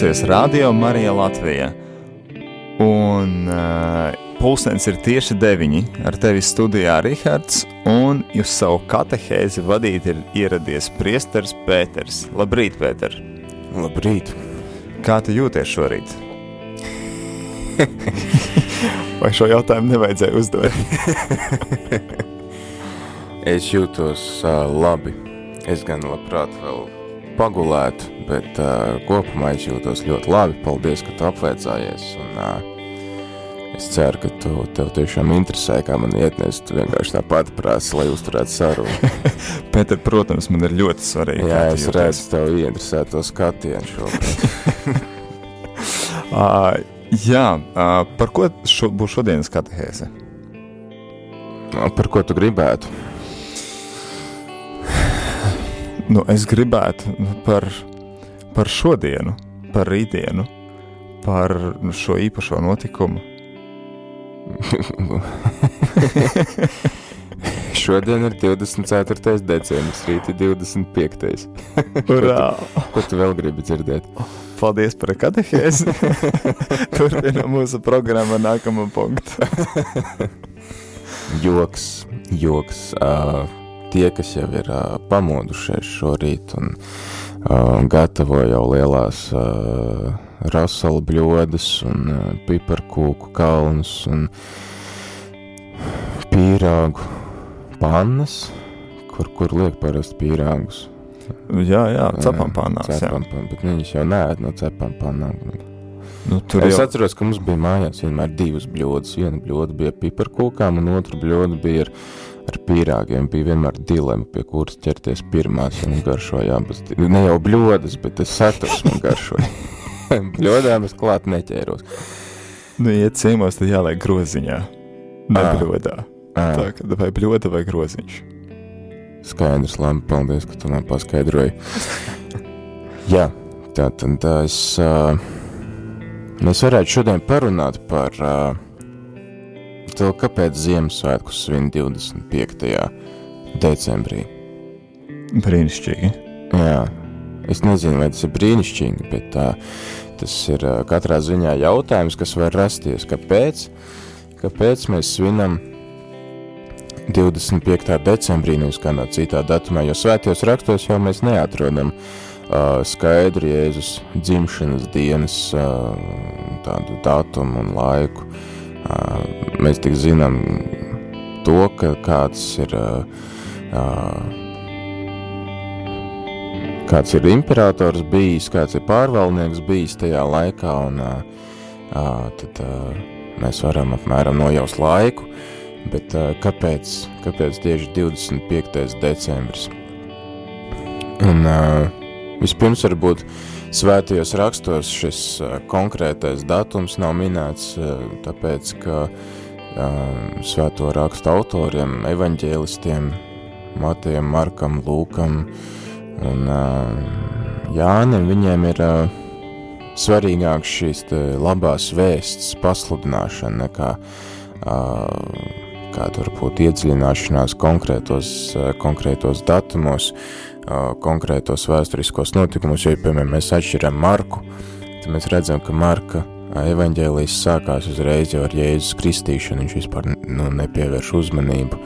Klausies Radio Marija Latvija. Un uh, pulkstenis ir tieši deviņi. Ar tevi studijā Rihards un uz savu katehēzi vadīt ir ieradies priesteris Pēters. Labrīt, Pēter! Labrīt! Kā tu jūties šorīt? Vai šo jautājumu nevajadzēja uzdot? es jūtos uh, labi. Es gan labprāt vēl pagulētu, bet uh, kopumā es jūtos ļoti labi. Paldies, ka tu apveicājies. Un, uh, es ceru, ka tu, tev tiešām interesē, kā man ietnies. Tu vienkārši tāpat prasa, lai uzturētu sarunu. Pēter, protams, man ir ļoti svarīgi. Jā, es jūties. redzu tev ieinteresēt to skatienu šobrīd. uh, jā, uh, par ko šo, būs šodienas katehēze? Par ko tu gribētu? Nu, es gribētu nu, par, par šodienu, par rītdienu, par nu, šo īpašo notikumu. Šodien ir 24. decembris, rīt ir 25. Urā! ko tu vēl gribi dzirdēt? Paldies par katehēzi. Turpinām mūsu programmu nākamo punktu. joks, joks. Uh, tie, kas jau ir uh, pamodušies šorīt un uh, gatavo jau lielās uh, rasala bļodas un uh, piparkūku kalnus un pīrāgu pannas, kur, kur liek parasti pīrāgus. Jā, jā, cepam pannās. Cepam pannās, bet viņas jau neēd no cepam pannām. Nu, es jau... atceros, ka mums bija mājās vienmēr divas bļodas. Viena bļoda bija piparkūkām un otra bļoda bija ar ar pīrāgiem bija vienmēr dilema, pie kuras ķerties pirmās, un garšoja abas. Ne jau bļodas, bet tas saturs man garšoja. Bļodām es klāt neķēros. Nu, ja ciemos, tad jāliek groziņā, ne bļodā. À. Tā, ka vai bļoda vai groziņš. Skaidrs, labi, paldies, ka tu man paskaidroji. Jā, tā tad es, uh, mēs varētu šodien parunāt par uh, Tev kāpēc Ziemassvētkus svin 25. decembrī? Brīnišķīgi. Jā, es nezinu, vai tas ir brīnišķīgi, bet tā, tas ir katrā ziņā jautājums, kas var rasties. Kāpēc? Kāpēc mēs svinam 25. decembrī, nevis kādā citā datumā, jo svētajos rakstos jau mēs neatrodam uh, skaidri Jēzus dzimšanas dienas uh, tādu datumu un laiku. Uh, mēs tik zinām to, ka kāds ir, kāds ir imperators bijis, kāds ir pārvaldnieks bijis tajā laikā, un tad mēs varam apmēram nojaust laiku, bet kāpēc, kāpēc tieši 25. decembris? Un vispirms varbūt Svētajos rakstos šis konkrētais datums nav minēts, tāpēc, ka svēto rakstu autoriem, evaņģēlistiem, Matejam, Markam, Lūkam un Jānim, viņiem ir svarīgāk šīs labās vēsts pasludināšana nekā kāda varbūt iedziļināšanās konkrētos, konkrētos datumos, konkrētos vēsturiskos notikumus, jo, piemēram, mēs atšķiram Marku, tad mēs redzam, ka Marka evaņģēlijas sākās uzreiz jau ar Jēzus kristīšanu, viņš vispār nu, nepievērš uzmanību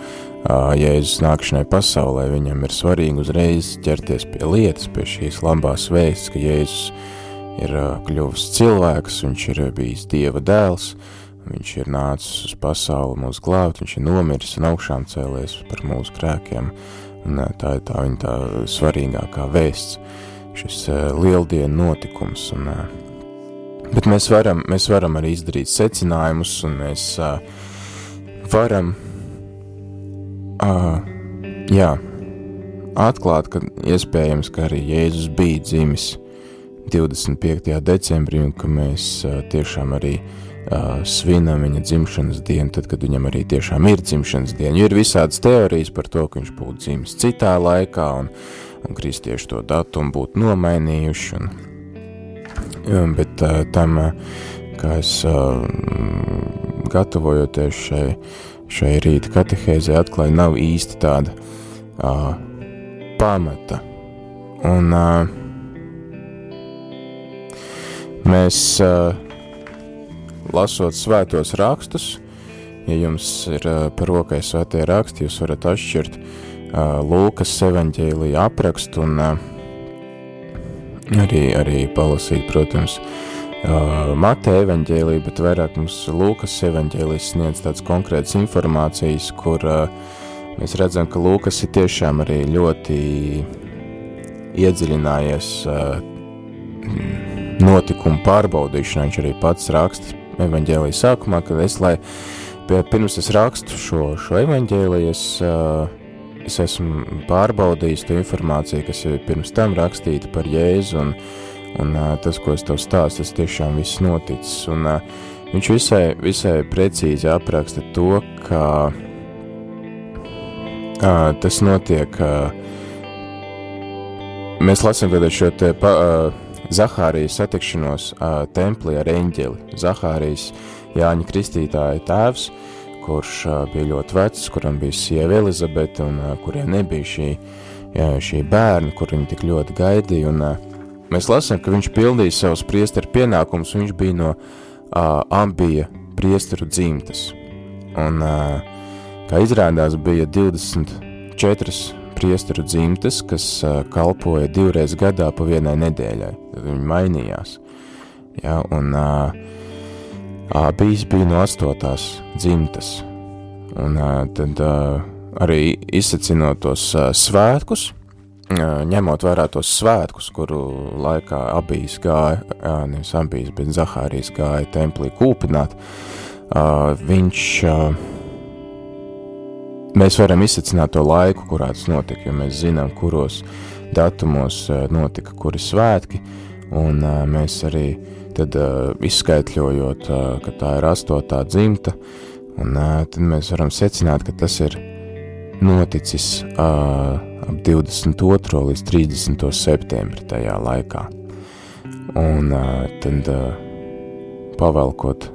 Jēzus nākšanai pasaulē, viņam ir svarīgi uzreiz ķerties pie lietas, pie šīs labās vēsts, ka Jēzus ir kļuvis cilvēks, viņš ir bijis Dieva dēls, viņš ir nācis uz pasauli mūsu glābt, viņš ir nomiris un augšām cēlies par mūsu grēkiem, Un tā ir tā viņa tā svarīgākā vēsts, šis lieldienu notikums. Un, bet mēs varam, mēs varam arī izdarīt secinājumus, un mēs varam, jā, atklāt, ka iespējams, ka arī Jēzus bija dzimis 25. decembrī, un ka mēs tiešām arī uh, svinam viņa dzimšanas dienu, tad, kad viņam arī tiešām ir dzimšanas diena. Ir visādas teorijas par to, ka viņš būtu dzimis citā laikā, un, un kristieši to datumu būtu nomainījuši. Un, um, bet uh, tam, kā es uh, gatavojoties šai, šai rīta katehēzē, atklāju, nav īsti tāda uh, pamata. Un uh, mēs uh, lasot svētos rakstus, ja jums ir uh, par rokai svētie raksti, jūs varat atšķirt uh, Lūkas evaņģēlija aprakstu un uh, arī, arī palasīt, protams, Mateja evaņģēlija, bet vairāk mums Lūkas evaņģēlijas sniedz tāds konkrēts informācijas, kur mēs redzam, ka Lūkas ir tiešām arī ļoti iedziļinājies uh, notikumu pārbaudīšanā. Viņš arī pats raksta evaņģēlija sākumā, kad es, lai pirms es rakstu šo, šo evaņģēliju, es, uh, es esmu pārbaudījis to informāciju, kas ir pirms tam rakstīta par Jēzu, un, un uh, tas, ko es tev stāstu, tas tiešām viss noticis. Un, uh, viņš visai, visai precīzi apraksta to, ka tas notiek. Mēs lasām šo te pa, Zahārijas satikšanos uh, templī ar eņģeli. Zahārijas Jāņa Kristītāja tēvs, kurš uh, bija ļoti vecs, kuram bija sieva Elizabete un uh, kuriem nebija šī, jā, šī bērna, kur viņi tik ļoti gaidīja. Un, uh, mēs lasām, ka viņš pildīja savus priesteru pienākumus, viņš bija no uh, ambija priesteru dzimtas. Un, uh, kā izrādās, bija 24 priesteru dzimtes, kas kalpoja divreiz gadā pa vienai nedēļai. Tad viņi mainījās. Ja, un uh, abīs bija no astotās dzimtes. Un uh, tad uh, arī izsacinot tos uh, svētkus, uh, ņemot vērā tos svētkus, kuru laikā abīs gāja, uh, nevis abīs, bet Zahārijas gāja templī kūpināt, uh, viņš... Uh, Mēs varam izsacināt to laiku, kurā tas notika, jo mēs zinām, kuros datumos eh, notika kuri svētki, un eh, mēs arī tad eh, izskaitļojot, ka tā ir astotā dzimta, un tad mēs varam secināt, ka tas ir noticis ap 22. līdz 30. septembri tajā laikā. Un tad pavelkot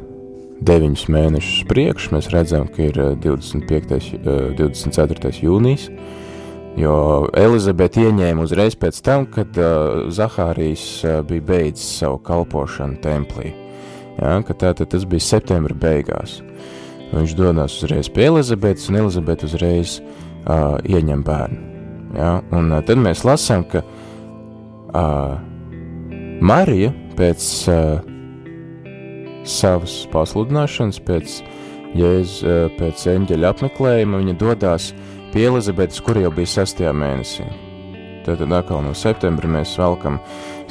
deviņus mēnešus priekš, mēs redzam, ka ir 25. 24. jūnijas, jo Elizabete ieņēma uzreiz pēc tam, kad uh, Zahārijas uh, bija beidzis savu kalpošanu templī. Ja, tātad tas bija septembra beigās. Viņš dodas uzreiz pie Elizabetes, un Elizabete uzreiz uh, ieņem bērnu. Ja, un uh, tad mēs lasām, ka uh, Marija pēc uh, savas pasludināšanas, pēc Jēzus, eh, pēc eņģeļa apmeklējuma, viņa dodas pie Elizabetes, kur jau bija 6. mēnesī. Tad atkal no septembra mēs velkam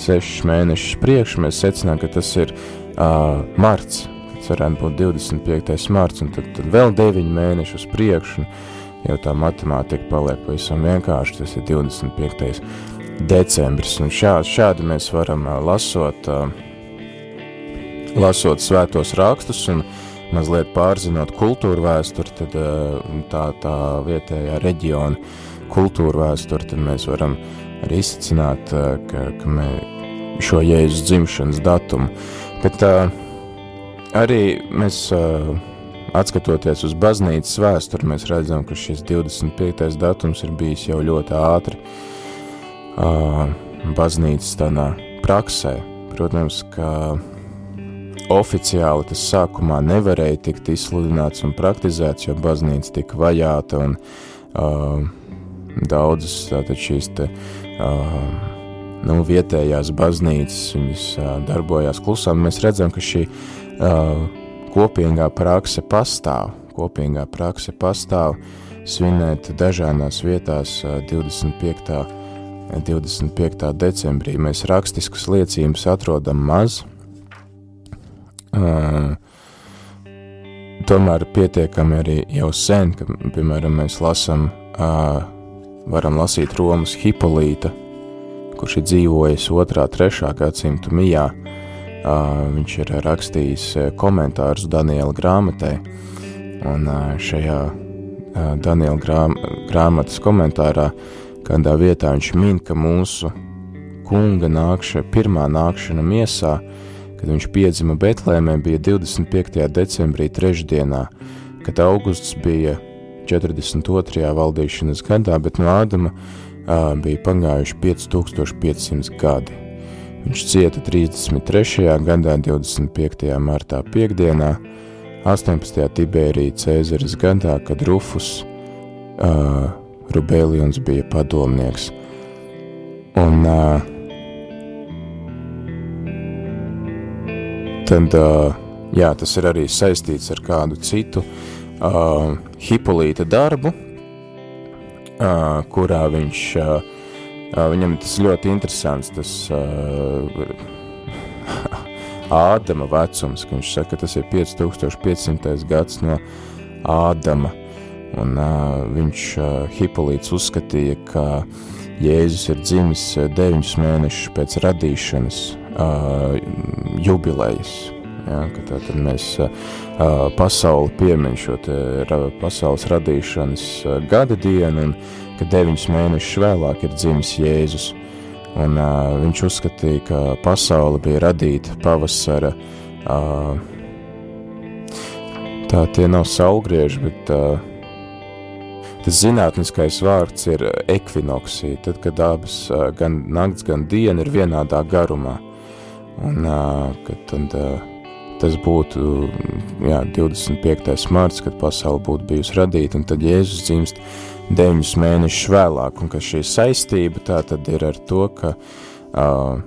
6 mēnešus priekš, mēs secinām, ka tas ir uh, marts, tas varētu būt 25. marts, un tad, tad vēl 9 mēnešus priekš, un jau tā matemātika paliek pavisam vienkārši, tas ir 25. decembris, un šādi, šādi mēs varam uh, lasot uh, lasot svētos rakstus un mazliet pārzinot kultūru vēsturi, tad eh, tā, tā vietējā reģiona kultūra vēsturi, tad mēs varam arī izsacināt, eh, ka, ka mē, šo Jēzus dzimšanas datumu. Bet uh, arī mēs, uh, atskatoties uz baznīcas vēsturi, mēs redzam, ka šis 25. datums ir bijis jau ļoti ātri uh, baznīcas tādā praksē. Protams, ka Oficiāli tas sākumā nevarēja tikt izsludināts un praktizēts, jo baznīca tika vajāta un uh, daudzas tātad šīs te, uh, nu, vietējās baznīcas, viņas uh, darbojās klusām. Mēs redzam, ka šī uh, kopīgā prakse pastāv, kopīgā prakse pastāv svinēt dažādās vietās uh, 25. 25. decembrī. Mēs rakstiskas liecības atrodam maz, tomēr pietiekami arī jau sen, ka, piemēram, mēs lasam, uh, varam lasīt Romas Hipolīta, kurš ir dzīvojis 2. 3. gadsimtu mijā. Viņš ir rakstījis komentārus Daniela grāmatai, un šajā Daniela grām, grāmatas komentārā kādā vietā viņš min, ka mūsu kunga nākšana, pirmā nākšana miesā uh, Kad viņš piedzima Betlēmē, bija 25. decembrī trešdienā, kad augusts bija 42. valdīšanas gadā, bet no Ādama uh, bija pagājuši 5500 gadi. Viņš cieta 33. gadā, 25. martā piekdienā, 18. Tibērija Cēzares gadā, kad Rufus uh, Rubēlions bija padomnieks. Un uh, tad, jā, tas ir arī saistīts ar kādu citu uh, Hipolīta darbu, uh, kurā viņš, uh, viņam tas ļoti interesants, tas uh, Ādama vecums, ka viņš saka, ka tas ir 5500 gads no Ādama, un uh, viņš uh, Hipolīts uzskatīja, ka Jēzus ir dzimis deviņus mēnešus pēc radīšanas jubilejas, ja, tātad mēs uh, pasauli piemin šo te pasaules radīšanas uh, gada dienu, un ka deviņus mēnešus vēlāk ir dzimis Jēzus, un uh, viņš uzskatīja, ka pasaule bija radīta pavasara, uh, tā tie nav saulgrieži, bet uh, Tas zinātniskais vārds ir ekvinoksija, tad, kad abas gan nakts, gan diena ir vienādā garumā. Un kad tad, tas būtu jā, 25. marts, kad pasaule būtu bijusi radīta, un tad Jēzus dzimst deviņus mēnešus vēlāk, un ka šī saistība tā tad ir ar to, ka uh,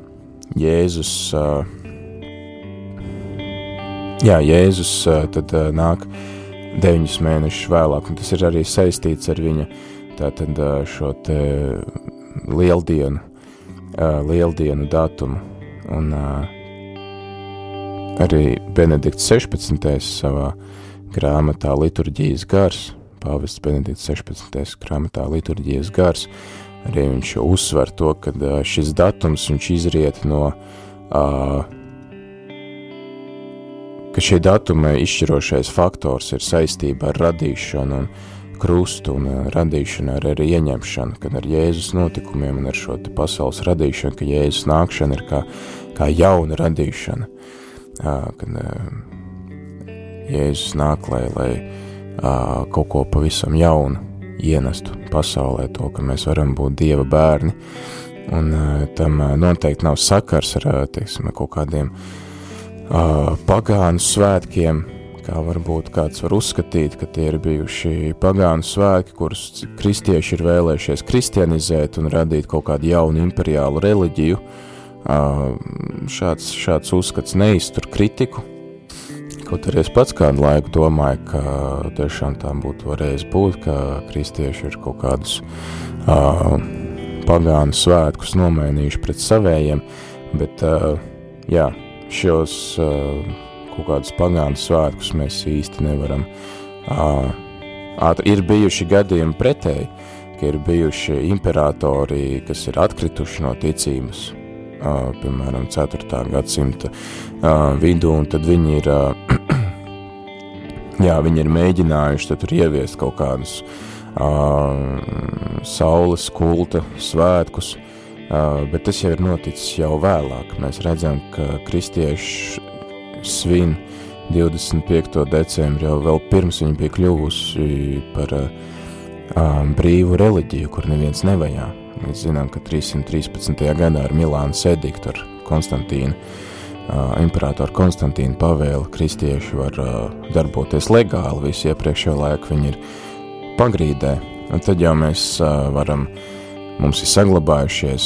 Jēzus, uh, jā, Jēzus uh, tad uh, nāk deviņus mēnešus vēlāk, un tas ir arī saistīts ar viņa tātad šo te lieldienu, lieldienu datumu, un arī Benedikts 16. savā grāmatā liturģijas gars, pāvests Benedikts 16. grāmatā liturģijas gars, arī viņš uzsver to, ka šis datums viņš izriet no uh, ka šie datuma izšķirošais faktors ir saistība ar radīšanu un krustu un uh, radīšanu ar arī ieņemšanu, kad ar Jēzus notikumiem un ar šo pasaules radīšanu, ka Jēzus nākšana ir kā, kā jauna radīšana, kad Jēzus nāk, lai, lai kaut ko pavisam jaunu ienestu pasaulē, to, ka mēs varam būt Dieva bērni, un tam noteikti nav sakars ar, teiksim, kaut kādiem pagānu svētkiem, kā varbūt kāds var uzskatīt, ka tie ir bijuši pagānu svētki, kurus kristieši ir vēlējušies kristianizēt un radīt kaut kādu jaunu imperiālu reliģiju. Šāds, šāds uzskats neiztur kritiku, kaut arī es pats kādu laiku domāju, ka tiešām tā būtu varējis būt, ka kristieši ir kaut kādus uh, pagānu svētkus nomainījuši pret savējiem, bet uh, jā, šos uh, kaut kādus pagānu svētkus mēs īsti nevaram. Ir bijuši gadījumi pretēji, ka ir bijuši imperatori, kas ir atkrituši no ticības, piemēram, 4. gadsimta vidū, un tad viņi ir, jā, viņi ir mēģinājuši tad tur ieviest kaut kādus saules kulta svētkus, bet tas jau ir noticis jau vēlāk. Mēs redzam, ka kristieši svin 25. decembri jau vēl pirms viņi bija kļuvusi par uh, um, brīvu reliģiju, kur neviens nevajā. Mēs zinām, ka 313. gadā ar Milānas ediktu ar Konstantīnu, uh, imperatoru Konstantīnu pavēli kristieši var uh, darboties legāli, visu iepriekšējo laiku viņi ir pagrīdē, un tad jau mēs uh, varam uh, Mums ir saglabājušies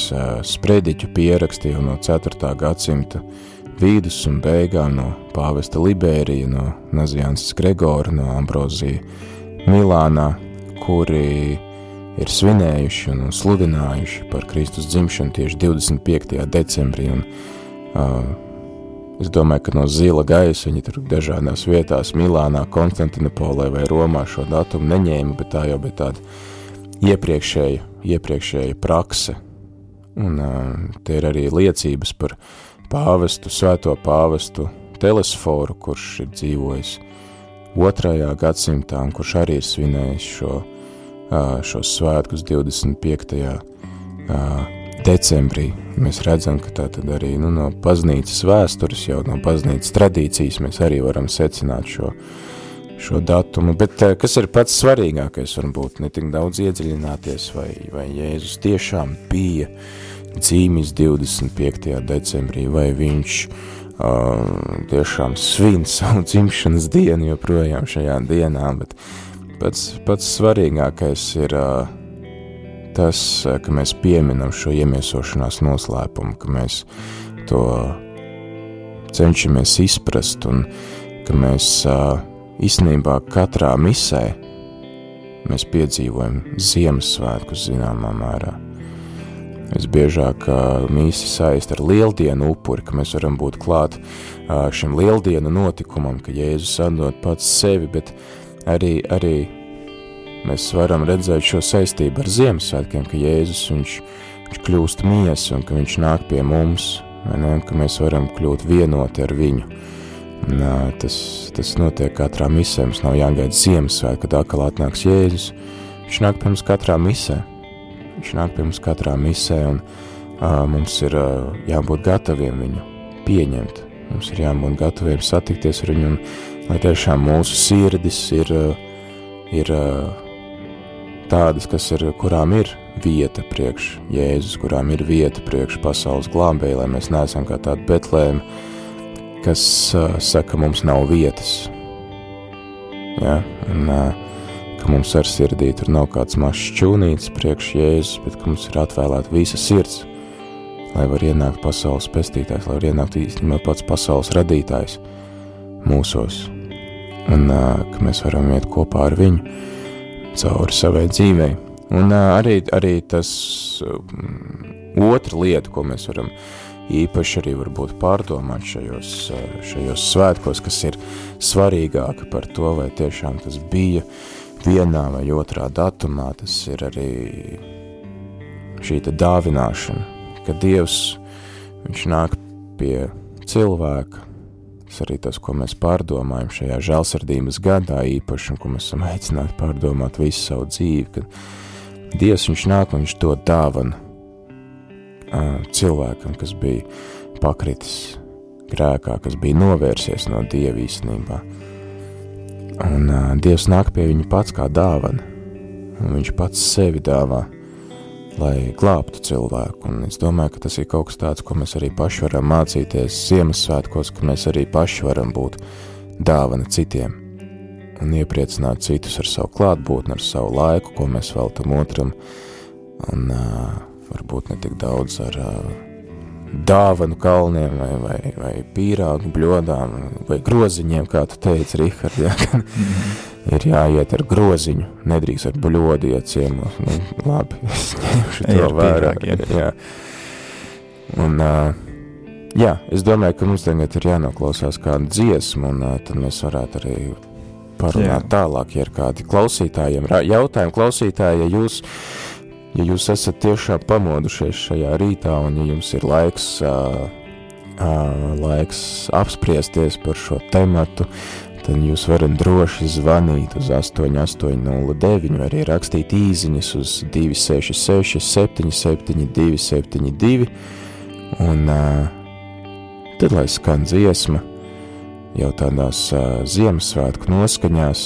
sprediķu pieraksti jau no 4. gadsimta vidus un beigām no pāvesta Liberija, no Naziāns Gregora, no Ambrozija Milānā, kuri ir svinējuši un sludinājuši par Kristus dzimšanu tieši 25. decembrī. Un, uh, es domāju, ka no zila gaisa viņi tur dažādās vietās, Milānā, Konstantinopolē vai Romā šo datumu neņēma, bet tā jau bija tāda iepriekšēja iepriekšēja prakse. Un te ir arī liecības par pāvestu, svēto pāvestu telesforu, kurš ir dzīvojis otrajā gadsimtā un kurš arī ir svinējis šo, šos svētkus 25. decembrī. Mēs redzam, ka tā tad arī nu, no baznīcas vēstures, jau no baznīcas tradīcijas mēs arī varam secināt šo, šo datumu, bet kas ir pats svarīgākais varbūt, ne tik daudz iedziļināties, vai, vai Jēzus tiešām bija dzīmis 25. decembrī, vai viņš uh, tiešām svin savu dzimšanas dienu joprojām šajā dienā, bet pats, pats svarīgākais ir uh, tas, ka mēs pieminam šo iemiesošanās noslēpumu, ka mēs to cenšamies izprast un ka mēs uh, īstenībā katrā misē mēs piedzīvojam Ziemassvētkus zināmā mērā. Visbiežāk mīsi saist ar lieldienu upuri, ka mēs varam būt klāt šim lieldienu notikumam, ka Jēzus atdod pats sevi, bet arī, arī mēs varam redzēt šo saistību ar Ziemassvētkiem, ka Jēzus viņš, viņš kļūst miesa un ka viņš nāk pie mums, ne, ka mēs varam kļūt vienoti ar viņu. Un, tas, tas notiek katrā misē, mums nav jāgaida Ziemassvētku, kad atkal atnāks Jēzus. Viņš nāk pie mums katrā misē, Viņš nāk pie mums katrā misē, un uh, mums ir uh, jābūt gataviem viņu pieņemt. Mums ir jābūt gataviem satikties ar viņu, un lai tiešām mūsu sirdis ir, ir tādas, kas ir, kurām ir vieta priekš Jēzus, kurām ir vieta priekš pasaules glābēji, lai mēs neesam kā tādi betlēmi, kas uh, saka, mums nav vietas. Ja? Un, uh, ka mums ar sirdī tur nav kāds mazs čūnītis priekš Jēzus, bet ka mums ir atvēlēta visa sirds, lai var ienākt pasaules pestītājs, lai var ienākt īstenībā pats pasaules radītājs mūsos, un ka mēs varam iet kopā ar viņu cauri savai dzīvei. Un arī, arī tas otra lieta, ko mēs varam īpaši arī varbūt pārdomāt šajos, šajos svētkos, kas ir svarīgāka par to, vai tiešām tas bija uh, vienā vai otrā datumā, tas ir arī šī dāvināšana, ka Dievs viņš nāk pie cilvēka, tas arī tas, ko mēs pārdomājam šajā žēlsardības gadā īpaši, un ko mēs esam aicināti pārdomāt visu savu dzīvi, kad Dievs viņš nāk un viņš to dāvana cilvēkam, kas bija pakritis grēkā, kas bija novērsies no Dieva īstenībā. Un uh, Dievs nāk pie viņa pats kā dāvana, un viņš pats sevi dāvā, lai glābtu cilvēku. Un es domāju, ka tas ir kaut kas tāds, ko mēs arī paši varam mācīties Ziemassvētkos, ka mēs arī paši varam būt dāvana citiem. Un iepriecināt citus ar savu klātbūtni, ar savu laiku, ko mēs veltam otram, un uh, varbūt ne tik daudz ar uh, dāvanu kalniem vai, vai, vai pīrāgu bļodām vai groziņiem, kā tu teici, Rihard, jā, mm -hmm. ir jāiet ar groziņu, nedrīkst ar bļodu iet ciemos. Nu, labi, es ņemšu to vērā. Jā. Un, uh, jā, es domāju, ka mums tagad ir jānoklausās kāda dziesma, un uh, tad mēs varētu arī parunāt jā. tālāk, ja ir kādi klausītājiem jautājumi. Klausītāji, ja jūs ja jūs esat tiešām pamodušies šajā rītā un ja jums ir laiks, uh, uh, laiks apspriesties par šo tematu, tad jūs varat droši zvanīt uz 8809 vai arī rakstīt īziņas uz 266 77 272 un uh, tad, lai skan dziesma, jau tādās uh, Ziemassvētku noskaņās,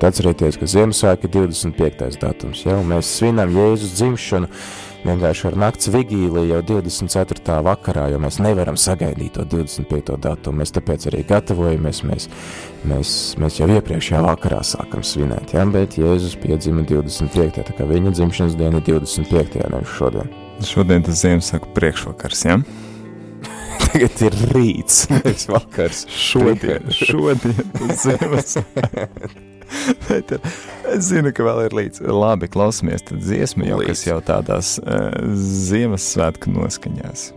Atcerieties, ka Ziemassvētka ir 25. datums, jau mēs svinam Jēzus dzimšanu vienkārši ar nakts vigīliju jau 24. vakarā, jo mēs nevaram sagaidīt to 25. datumu. Mēs tāpēc arī gatavojamies, mēs, mēs, mēs jau iepriekšējā vakarā sākam svinēt, ja? bet Jēzus piedzima 25. tā kā viņa dzimšanas diena ir 25. nevis šodien. Šodien tas Ziemassvētku priekšvakars, ja? Tagad ir rīts, nevis vakars. šodien, šodien Ziemassvētku. Bet es zinu, ka vēl ir līdz labi klausamies dziesmu, jau, kas jau tādās uh, Ziemassvētku noskaņās.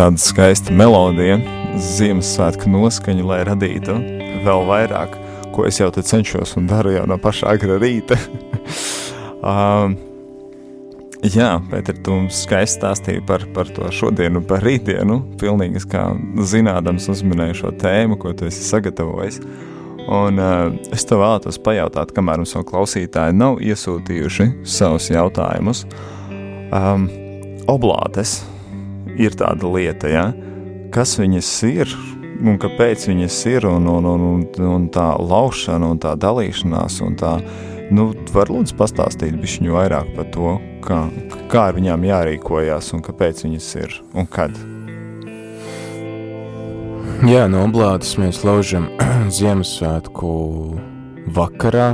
Tāda skaista melodija, Ziemassvētku noskaņa, lai radītu vēl vairāk, ko es jau te cenšos un daru jau no paša agra rīta. um, jā, Pēter, tu mums skaisti stāstīji par, par to šodienu, par rītdienu, pilnīgi kā zinādams uzminēju šo tēmu, ko tu esi sagatavojis. Un uh, es tev vēlētos pajautāt, kamēr mums vēl klausītāji nav iesūtījuši savus jautājumus. Um, oblātes, ir tāda lieta, ja? kas viņas ir un kāpēc viņas ir, un, un, un, un, un tā laušana, un tā dalīšanās, un tā, nu, var lūdzu pastāstīt bišķiņu vairāk par to, kā, kā ar viņām jārīkojās, un kāpēc viņas ir, un kad? Jā, no oblādes mēs laužam Ziemassvētku vakarā,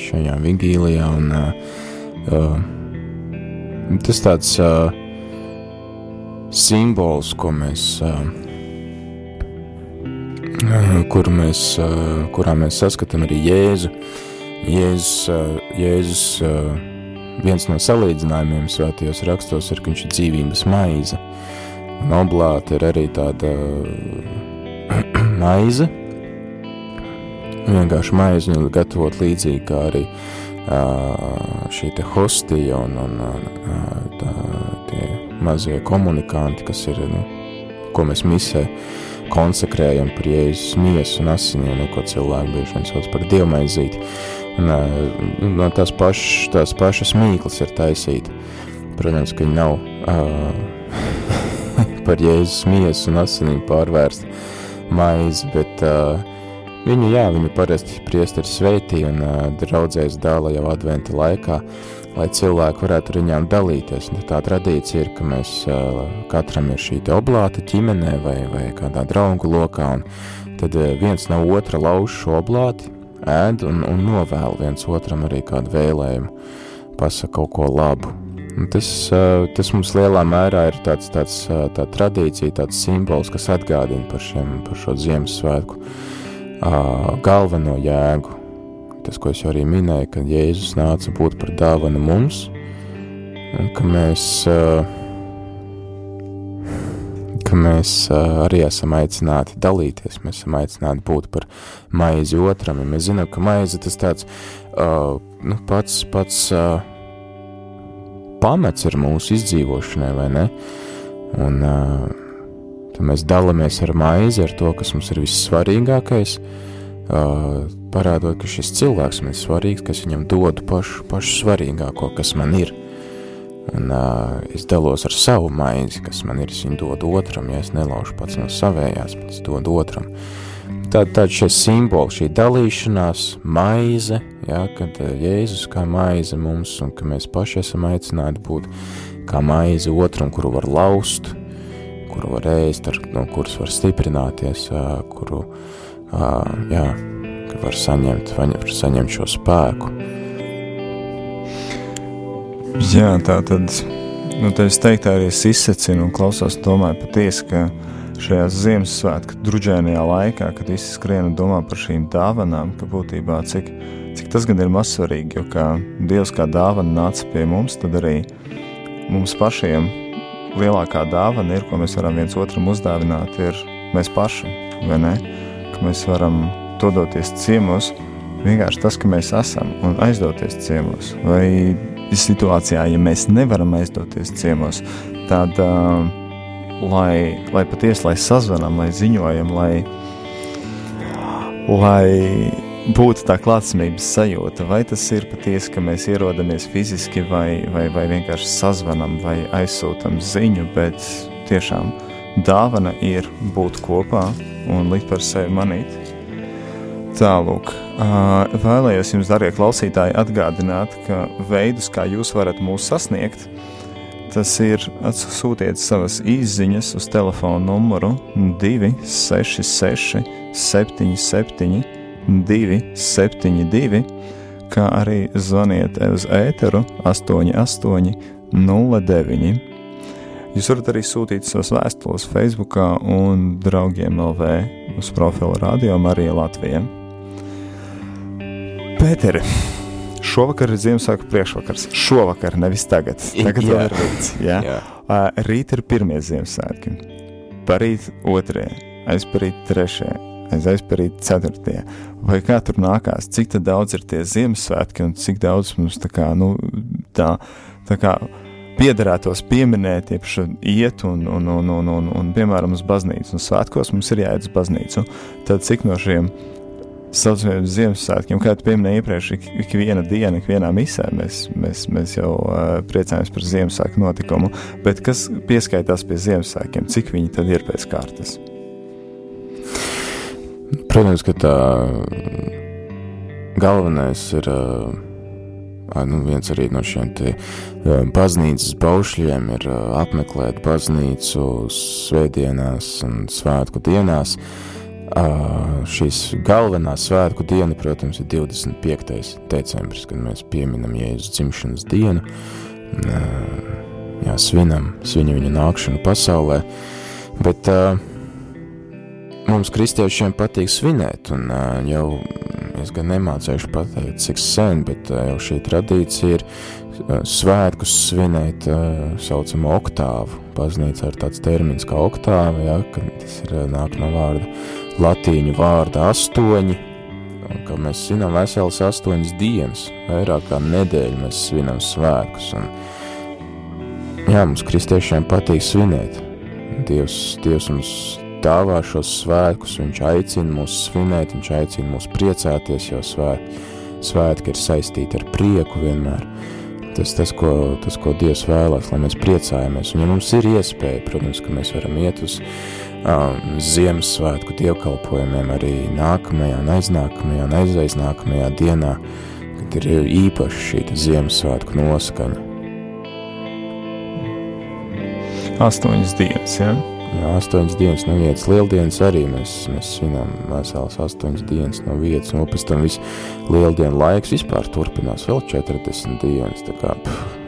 šajā vigīlijā, un uh, uh, tas tāds uh, simbols, ko mēs, kur mēs, kurā mēs saskatām arī Jēzu. Jēzus, Jēzus viens no salīdzinājumiem svētajos rakstos ir, ka viņš ir dzīvības maize. Un oblāte ir arī tāda maize, vienkārši maize viņu gatavot līdzīgi kā arī šī te hostija un, un tā, tie mazie komunikanti, kas ir, nu, ko mēs misē konsekrējam par Jēzus miesu un asinīm, nu, ko cilvēki bieži vien sauc par dievmaizīti. Un, no tās pašas, tās pašas mīklas ir taisīta. Protams, ka viņi nav uh, par Jēzus miesu un asinīm pārvērsta maizi, bet uh, Viņu, jā, viņu parasti priesteri sveitī un uh, draudzēs dāla jau adventa laikā, lai cilvēki varētu ar viņām dalīties. Un tā tradīcija ir, ka mēs katram ir šī oblāta ģimenē vai, vai kādā draugu lokā, un tad viens no otra lauž šo oblāti, ēd un, un novēl viens otram arī kādu vēlējumu, pasaka kaut ko labu. Tas, tas mums lielā mērā ir tāds, tāds tā tradīcija, tāds simbols, kas atgādina par, šiem, par šo Ziemassvētku galveno jēgu. Tas, ko es jau arī minēju, kad Jēzus nāca būt par dāvanu mums, un ka mēs, ka mēs arī esam aicināti dalīties, mēs esam aicināti būt par maizi otram, ja mēs zinām, ka maize tas tāds nu, pats, pats pamats ir mūsu izdzīvošanai, vai ne? Un Tad mēs dalāmies ar maizi, ar to, kas mums ir vissvarīgākais, parādot, ka šis cilvēks man ir svarīgs, kas viņam dod pašu, pašu svarīgāko, kas man ir. Un uh, es dalos ar savu maizi, kas man ir, es viņu dodu otram, ja es nelaužu pats no savējās, bet es dodu otram. Tāda tā šie simboli, šī dalīšanās, maize, ja, kad Jēzus kā maize mums, un ka mēs paši esam aicināti būt kā maize otram, kuru var laust, kuru var ēst, ar, no kuras var stiprināties, kuru jā, var saņemt, var saņemt šo spēku. Jā, tā tad, nu, tevis teikt, arī es izsecinu un klausos, domāju patiesi, ka šajā Ziemassvētku druģēnajā laikā, kad visi skrien un domā par šīm dāvanām, ka būtībā cik, cik tas gan ir mazsvarīgi, jo kā Dievs kā dāvana nāca pie mums, tad arī mums pašiem lielākā dāvana ir, ko mēs varam viens otram uzdāvināt, ir mēs paši, vai ne? Ka mēs varam dodoties ciemos, vienkārši tas, ka mēs esam un aizdoties ciemos. Vai situācijā, ja mēs nevaram aizdoties ciemos, tad, uh, lai, lai patiesi, lai sazvanam, lai ziņojam, lai, lai būtu tā klātsamības sajūta, vai tas ir patiesi, ka mēs ierodamies fiziski vai, vai, vai vienkārši sazvanam vai aizsūtam ziņu, bet tiešām dāvana ir būt kopā un likt par sevi manīt. Tālūk, vēlējos jums, darbie klausītāji, atgādināt, ka veidus, kā jūs varat mūs sasniegt, tas ir atsūtiet savas īsiņas uz telefona numuru 266 77 272, kā arī zvaniet uz ēteru 88 09. Jūs varat arī sūtīt savas vēstules Facebook un draugiem LV uz profila Radio Marija Latvija. Pēteri, šovakar ir Ziemassvētku priekšvakars. Šovakar, nevis tagad. Tagad vēl ir rīts. Jā. Jā. Uh, rīt ir pirmie Ziemassvētki, parīt otrie, aizparīt trešie, aiz aizparīt ceturtie. Vai kā tur nākās, cik daudz ir tie Ziemassvētki un cik daudz mums tā kā, nu, tā, tā kā piederētos pieminēt, iepšu iet un, un, un, un, un, un, piemēram, uz baznīcu. Un svētkos mums ir jāiet uz baznīcu. Tad cik no šiem saucamiem Ziemassvētkiem, kā tu pieminēji iepriekš, ik, ik viena diena, ik vienā misē mēs, mēs, mēs jau uh, priecājamies par Ziemassvētku notikumu, bet kas pieskaitās pie Ziemassvētkiem, cik viņi tad ir pēc kārtas? Protams, ka tā galvenais ir uh, nu, viens arī no šiem te uh, baznīcas baušļiem ir uh, apmeklēt baznīcu svētdienās un svētku dienās. Uh, šīs galvenā svētku diena, protams, ir 25. decembris, kad mēs pieminam Jēzus dzimšanas dienu, jā, svinam, svinam viņa nākšanu pasaulē, bet mums kristiešiem patīk svinēt, un jau es gan nemācēšu pateikt, cik sen, bet jau šī tradīcija ir svētkus svinēt saucamo oktāvu. Baznīca ir tāds termins kā oktāva, ja, kad tas ir nāk no vārda latīņu vārda astoņi, un ka mēs svinam veselas astoņas dienas, vairāk kā nedēļu mēs svinam svētkus, un jā, mums kristiešiem patīk svinēt. Dievs, Dievs mums dāvā šos svētkus, viņš aicina mūs svinēt, viņš aicina mūs priecāties, jo svēt, svētki ir saistīti ar prieku vienmēr. Tas, tas, ko, tas, ko Dievs vēlās, lai mēs priecājamies. Un ja mums ir iespēja, protams, ka mēs varam iet uz um, Ziemassvētku dievkalpojumiem arī nākamajā un aiznākamajā un aizaiznākamajā dienā, kad ir īpaši šī Ziemassvētku noskaņa. Astoņas dienas, ja? Jā, astoņas dienas no vietas. Lieldienas arī mēs, mēs svinām veselas astoņas dienas no vietas, un pēc tam viss lieldienu laiks vispār turpinās vēl 40 dienas. Tā kā pff,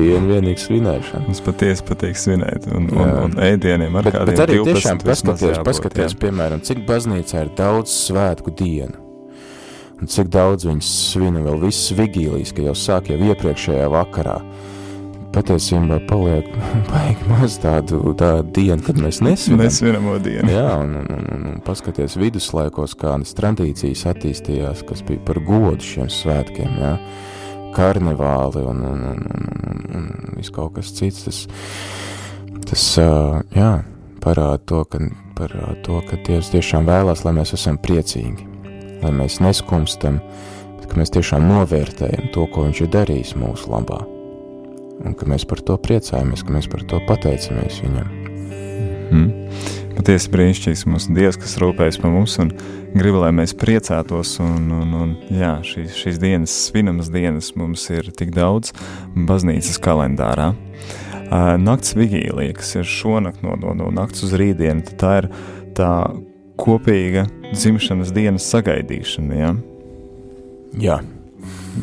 vien vienīgi svinēšana. Mums patiesi patīk svinēt, un, un, Jā. un ēdieniem ar Bet, kādiem bet arī 12 tiešām paskaties, jābūt, paskaties jā. piemēram, cik baznīcā ir daudz svētku dienu. Un cik daudz viņas svina vēl visas vigīlijas, ka jau sāk jau iepriekšējā vakarā. Patiesībā paliek baigi maz tādu, tādu dienu, kad mēs nesvinam. Nesvinamo dienu. Jā, un, un, un, un, un paskaties viduslaikos, kādas tradīcijas attīstījās, kas bija par godu šiem svētkiem, jā. Karnevāli un, un, un, un, un, un, viss kaut kas cits. Tas, tas ā, jā, parāda to, ka, parāda to, ka Dievs tiešām vēlās, lai mēs esam priecīgi, lai mēs neskumstam, bet ka mēs tiešām novērtējam to, ko viņš ir darījis mūsu labā. Un ka mēs par to priecājamies, ka mēs par to pateicamies viņam. Mm. Patiesi brīnišķīgs mūsu Dievs, kas rūpējas par mums un grib, lai mēs priecātos. Un, un, un, jā, šīs, šīs dienas, svinamas dienas mums ir tik daudz baznīcas kalendārā. Uh, nakts vigīlija, kas ir šonakt no, no, no nakts uz rītdienu, tā ir tā kopīga dzimšanas dienas sagaidīšana. Ja? Jā,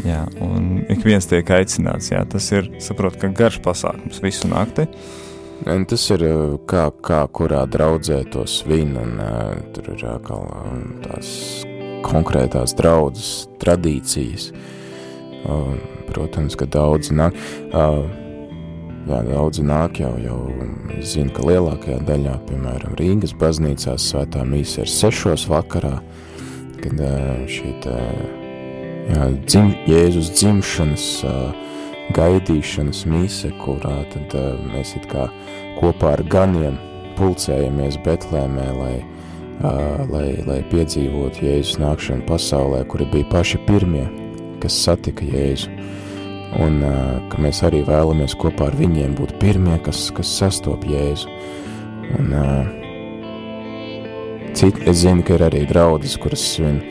Jā, un ik viens tiek aicināts. Jā, tas ir, saprot, ka garš pasākums visu nakti. Un tas ir uh, kā, kā kurā draudzē to svin, un uh, tur ir kā, um, tās konkrētās draudzes tradīcijas. Uh, protams, ka daudzi nāk, uh, jā, daudzi nāk jau, jau, es zinu, ka lielākajā daļā, piemēram, Rīgas baznīcās svētā mīsa ir sešos vakarā, kad uh, šī tā, jā, dzim, Jēzus dzimšanas uh, gaidīšanas mise, kurā tad uh, mēs it kā kopā ar ganiem pulcējamies Betlēmē, lai, uh, lai, lai piedzīvotu Jēzus nākšanu pasaulē, kuri bija paši pirmie, kas satika Jēzu. Un uh, ka mēs arī vēlamies kopā ar viņiem būt pirmie, kas, kas sastop Jēzu. Un, cit, es zinu, ka ir arī draudzes, kuras svin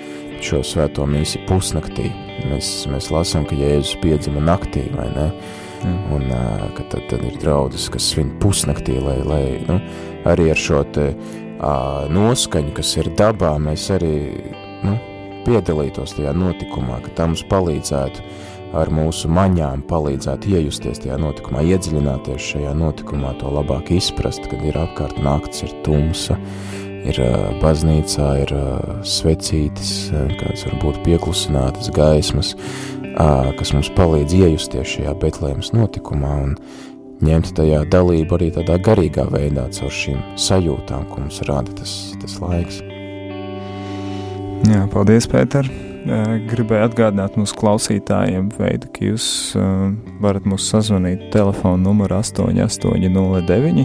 šo svēto mīsi pusnaktī. Mēs, mēs lasām, ka Jēzus piedzima naktī, vai ne? Mm. Un ka tad, tad ir draudzes, kas svin pusnaktī, lai, lai nu, arī ar šo te uh, noskaņu, kas ir dabā, mēs arī nu, piedalītos tajā notikumā, ka tā mums palīdzētu ar mūsu maņām palīdzētu iejusties tajā notikumā, iedziļināties šajā notikumā, to labāk izprast, kad ir apkārt nakts, ir tumsa, ir baznīcā, ir svecītes, uh, kāds varbūt pieklusinātas gaismas, kas mums palīdz iejusties šajā Betlēmas notikumā un ņemt tajā dalību arī tādā garīgā veidā caur šīm sajūtām, ko mums rada tas, tas laiks. Jā, paldies, Pēter! Gribēju atgādināt mūsu klausītājiem, veidu, ka jūs varat mūs sazvanīt telefonu numuru 8809,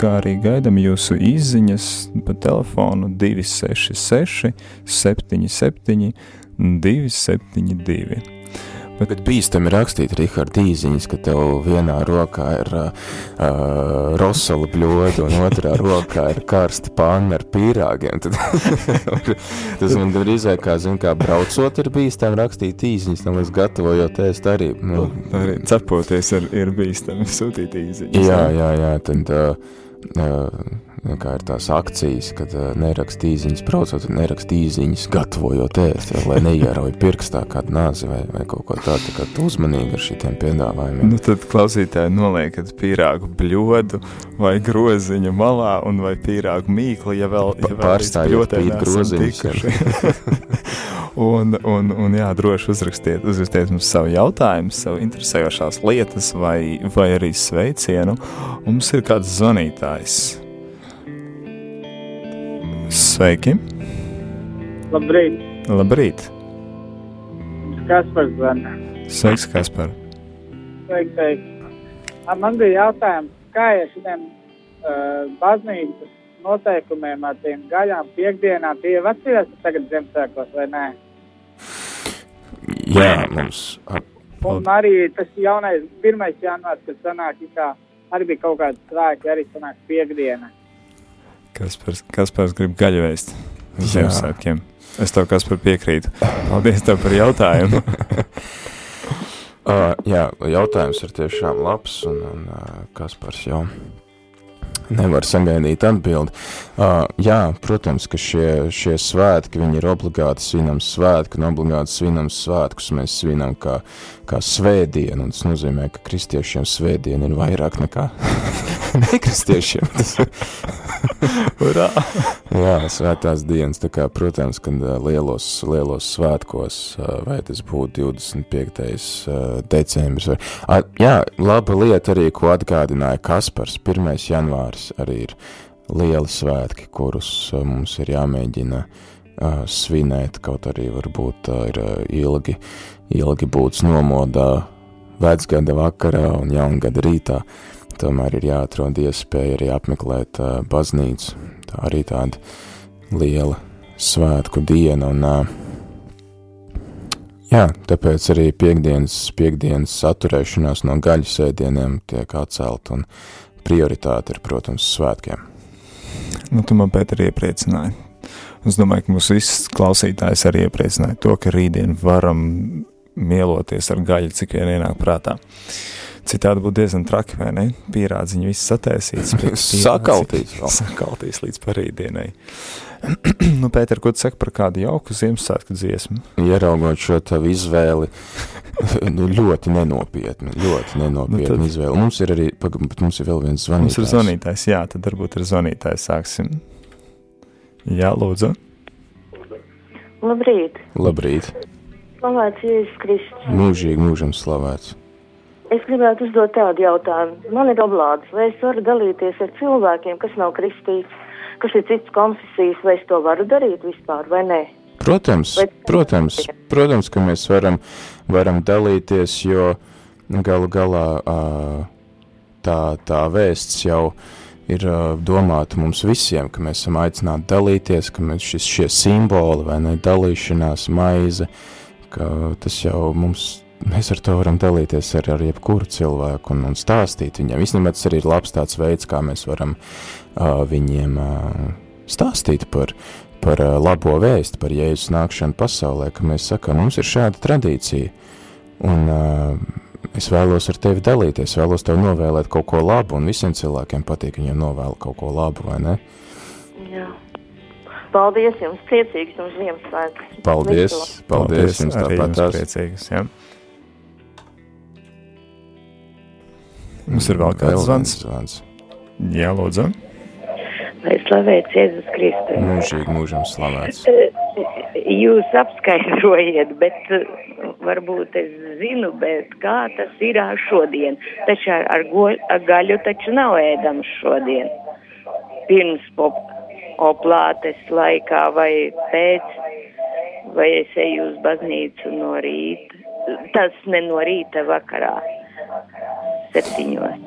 kā arī gaidām jūsu izziņas pa telefonu 266 77 272. Bet, bet bīstami rakstīt, Rihard, īziņas, ka tev vienā rokā ir uh, rosola bļoda un otrā rokā ir karsta panna ar pīrāgiem. Tad, tas man gandrīz vai kā, zin, kā braucot ir bīstami rakstīt īziņas, un līdz gatavojot ēst arī. Nu, arī cepoties ir, ir bīstami sūtīt īziņas. Jā, jā, jā, tad... Uh, uh, kā ir tās akcijas, kad nerakst īziņas braucot, nerakst īziņas gatavojot ēst, ja, lai neierauj pirkstā kādu nāzi vai, vai kaut ko tādu, tā kā tu uzmanīgi ar šitiem piedāvājumiem. Nu tad klausītāji noliekat pīrāgu bļodu vai groziņu malā un vai pīrāgu mīkli, ja vēl, ja vēl pārstājot pīt groziņus. un, un, un jā, droši uzrakstiet, uzrakstiet mums savu jautājumu, savu interesējošās lietas vai, vai arī sveicienu. Mums ir kāds zvanītājs. Sveiki! Labrīt! Labrīt! Kaspars zvana. Sveiks, Kaspar! Sveiki, sveiki! Man bija jautājums, kā ir šitiem uh, baznīcas noteikumiem ar tiem gaļām piekdienā, tie ir atceries tagad Ziemassvētkos vai nē? Jā, mums... Un arī tas jaunais 1. janvārs, kas sanāk, kā arī bija kaut kāda svēki, arī sanāk piekdiena. Kaspars, Kaspars grib gaļu vēst Ziemassvētkiem. Es tev, Kaspar, piekrītu. Paldies tev par jautājumu. uh, jā, jautājums ir tiešām labs, un, un uh, Kaspars jau nevar sagaidīt atbildi. Uh, jā, protams, ka šie, šie svētki, ir obligāti svinams svētki, un obligāti svinams svētkus mēs svinam kā, kā svētdienu, tas nozīmē, ka kristiešiem svētdiena ir vairāk nekā nekristiešiem. Jā, svētās dienas, tā kā, protams, kad lielos, lielos svētkos, vai tas būtu 25. decembris, vai, jā, laba lieta arī, ko atgādināja Kaspars, 1. Janvārs arī ir lieli svētki, kurus mums ir jāmēģina uh, svinēt, kaut arī varbūt uh, ir uh, ilgi, ilgi būts nomodā vecgada vakarā un jaungada rītā. Tomēr ir jāatrod iespēja arī apmeklēt uh, baznīcu. Tā arī tāda liela svētku diena un uh, jā, tāpēc arī piekdienas, piekdienas atturēšanās no gaļas ēdieniem tiek atcelt un prioritāte ir, protams, svētkiem. Nu, tu man, Pēter, iepriecināji. Es domāju, ka mūsu visus klausītājs arī iepriecināja to, ka rītdien varam mieloties ar gaļu, cik vien ienāk prātā. Citādi būtu diezgan traki, vai ne? Pierādziņi viss sataisīts. Sakaltīs. Sakaltīs līdz parītdienai. nu, Pēter, ko tu saki par kādu jauku Ziemassvētku dziesmu? Ieraugot šo tavu izvēli, nu, ļoti nenopietni, ļoti nenopietni nu, tad... izvēle. Mums ir arī, bet mums ir vēl viens zvanītājs. Mums ir zvanītājs, jā, tad varbūt ir zvanītājs sāksim. Jā, lūdzu. Labrīt. Labrīt. Slavēts Jēzus Kristus. Mūžīgi mūžam slavēts. Es gribētu uzdot tādu jautājumu. Man ir oblādes, vai es varu dalīties ar cilvēkiem, kas nav kristīts, kas ir cits konfesijas, vai es to varu darīt vispār, vai nē? Protams, vai... protams, protams, ka mēs varam, varam dalīties, jo galu galā tā, tā vēsts jau ir domāta mums visiem, ka mēs esam aicināti dalīties, ka mēs šis, šie simboli vai ne dalīšanās maize, ka tas jau mums mēs ar to varam dalīties ar, ar jebkuru cilvēku un, un stāstīt viņam. Īstenībā tas arī ir labs tāds veids, kā mēs varam viņiem stāstīt par, par labo vēstu, par Jēzus nākšanu pasaulē, ka mēs sakām, mums ir šāda tradīcija, un es vēlos ar tevi dalīties, vēlos tev novēlēt kaut ko labu, un visiem cilvēkiem patīk, viņiem novēl kaut ko labu, vai ne? Jā. Paldies jums, priecīgs jums Ziemassvētkus. Paldies, paldies, paldies jums tāpat tās. Priecīgs, jā. Ja. Mums ir vēl kāds zvans. zvans. Jā, lūdzu. Lai slavēts Jēzus Kristus. Mūžīgi mūžam slavēts. Jūs apskaidrojiet, bet varbūt es zinu, bet kā tas ir šodien. Taču ar, ar, goļ, ar gaļu taču nav ēdams šodien. Pirms pop, oplātes laikā vai pēc, vai es eju uz baznīcu no rīta. Tas ne no rīta vakarā, septiņos.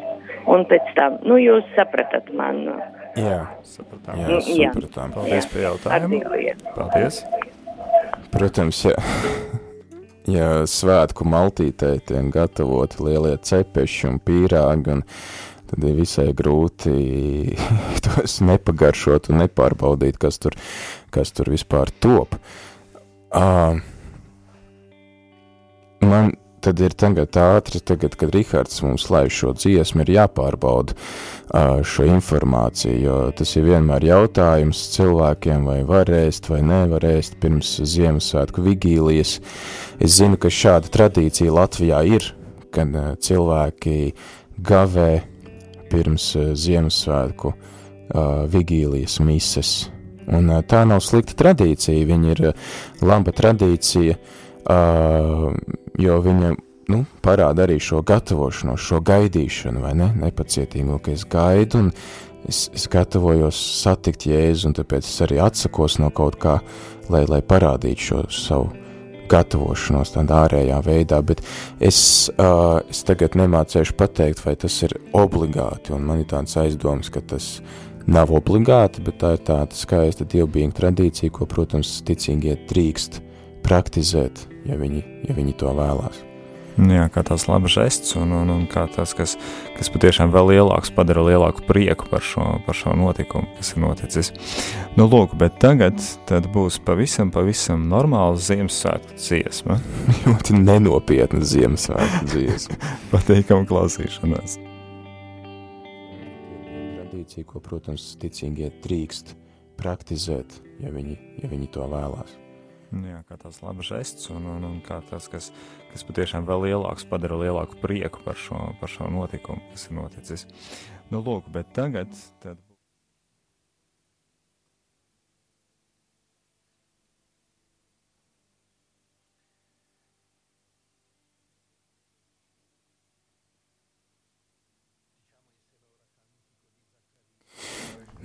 Un pēc tam, nu jūs sapratat manu. Jā, Sapratām. jā, Jā. sapratām. Paldies par jautājumu. Paldies. Protams, ja, ja svētku maltītē tiek gatavoti lielie cepeši un pīrāgi, un tad ir visai grūti tos nepagaršot un nepārbaudīt, kas tur, kas tur vispār top. Uh, man tad ir tagad ātri, tagad, kad Rihards mums laiž šo dziesmu, ir jāpārbauda uh, šo informāciju, jo tas ir vienmēr jautājums cilvēkiem, vai var ēst vai nevar ēst pirms Ziemassvētku vigīlijas. Es zinu, ka šāda tradīcija Latvijā ir, kad uh, cilvēki gavē pirms uh, Ziemassvētku vigīlijas mises. Un tā nav slikta tradīcija, viņa ir laba tradīcija, uh, jo viņa nu, parāda arī šo gatavošanos, šo gaidīšanu, vai ne? Nepacietību, ka es gaidu un es, es gatavojos satikt Jēzu, un tāpēc es arī atsakos no kaut kā, lai, lai parādītu šo savu gatavošanos tādā ārējā veidā, bet es, uh, es tagad nemācēšu pateikt, vai tas ir obligāti, un man ir tāds aizdoms, ka tas nav obligāti, bet tā ir tāda skaista dievbijīga tradīcija, ko, protams, ticīgie drīkst praktizēt, ja viņi, ja viņi to vēlās. Jā, kā tās labas žests, un, un, un kā tas, kas, kas patiešām vēl lielāks, padara lielāku prieku par šo, par šo notikumu, kas ir noticis. Nu, lūk, bet tagad būs pavisam, pavisam normāla Ziemassvētku dziesma, Ļoti nenopietna Ziemassvētku dziesma. patīkama klausīšanās. Tradīcija, ko, protams, ticīgie drīkst praktizēt, ja viņi, ja viņi to vēlās. Jā, kā tās labas žests, un, un, un kā tas, kas, kas patiešām vēl lielāks, padara lielāku prieku par šo, par šo notikumu, kas ir noticis. Nu, lūk, bet tagad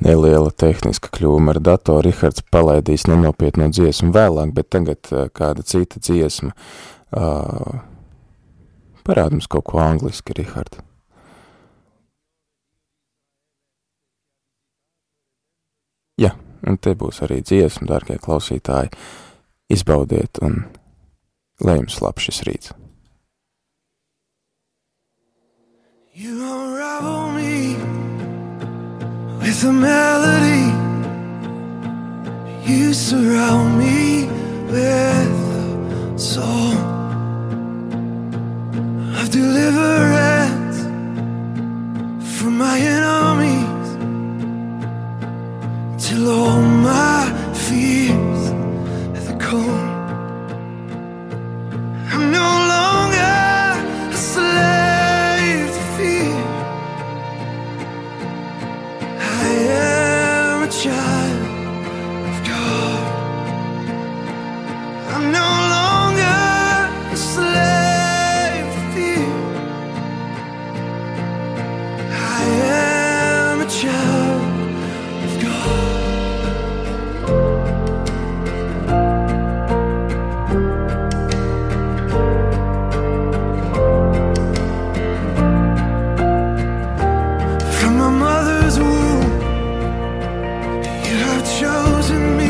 Neliela tehniska kļūme ar datoru. Rihards palaidīs nenopietnu dziesmu vēlāk, bet tagad kāda cita dziesma. Uh, parāda mums kaut ko angliski, Rihard. Jā, un te būs arī dziesma, dārgie klausītāji. Izbaudiet un lai jums labs šis rīts. You unravel with a melody. You surround me with song of deliverance from my enemies till all my fears are gone. I'm no You have chosen me.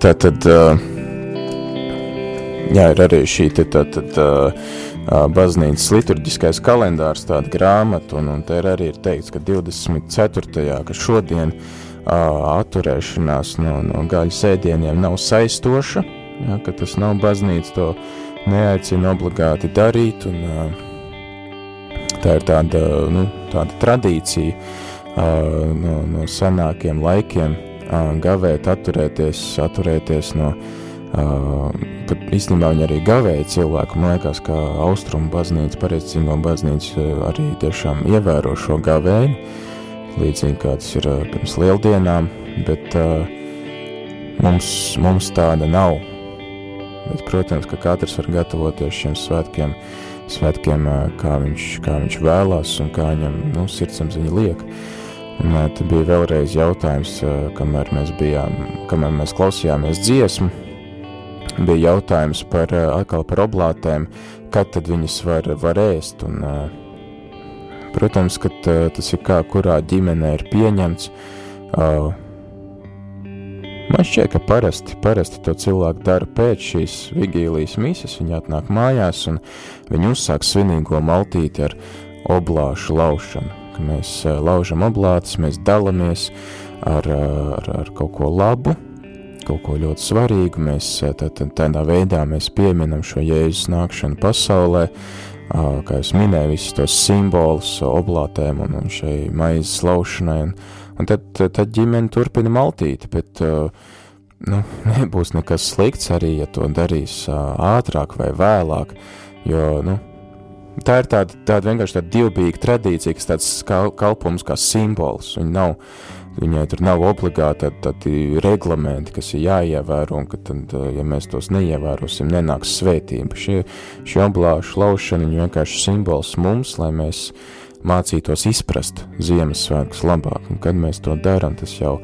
Tā tad, jā, ir arī šī te tā tad uh, baznīcas liturģiskais kalendārs, tāda grāmata, un, un te arī ir teikts, ka 24. ka šodien uh, atturēšanās no, no gaļas ēdieniem nav saistoša, jā, ka tas nav baznīca to neaicina obligāti darīt, un uh, tā ir tāda, nu, tāda tradīcija uh, no, no senākiem laikiem, gavēt, atturēties, atturēties no, ā, pat īstenībā viņi arī gavēja cilvēku, man liekas, ka austrumu baznīca, pareizcīgo baznīca arī tiešām ievēro šo gavēju, līdzīgi kā tas ir pirms lieldienām, bet ā, mums, mums tāda nav. Bet, protams, ka katrs var gatavoties šiem svētkiem, svētkiem kā viņš, kā viņš vēlās un kā viņam, nu, sirdsapziņa liek. Un te bija vēlreiz jautājums, kamēr mēs bijām, kamēr mēs klausījāmies dziesmu, bija jautājums par, atkal par oblātēm, kad tad viņas var, var ēst, un, protams, ka tas ir kā kurā ģimenē ir pieņemts, Man šķiet, ka parasti, parasti to cilvēku dara pēc šīs vigīlijas mises. Viņi atnāk mājās un viņi uzsāk svinīgo maltīti ar oblāšu laušanu. Ka mēs laužam oblātus, mēs dalāmies ar, ar, ar kaut ko labu, kaut ko ļoti svarīgu. Mēs tā, tā, tādā veidā mēs pieminam šo Jēzus nākšanu pasaulē, kā jūs minēju, visus tos simbolus oblātēm un, un šai maizes laušanai, un, un tad, tad ģimene turpina maltīt, bet nu, nebūs nekas slikts arī, ja to darīs ātrāk vai vēlāk, jo, nu, tā ir tāda, tāda vienkārši tāda divbīga tradīcija, kas tāds kal, kalpums kā simbols, viņi nav, viņai tur nav obligāti tādi, tādi reglamenti, kas ir jāievēro, un ka tad, ja mēs tos neievērosim, nenāks svētība. Šie, šie oblāšu laušana ir vienkārši simbols mums, lai mēs mācītos izprast Ziemassvētkus labāk, un kad mēs to darām, tas jau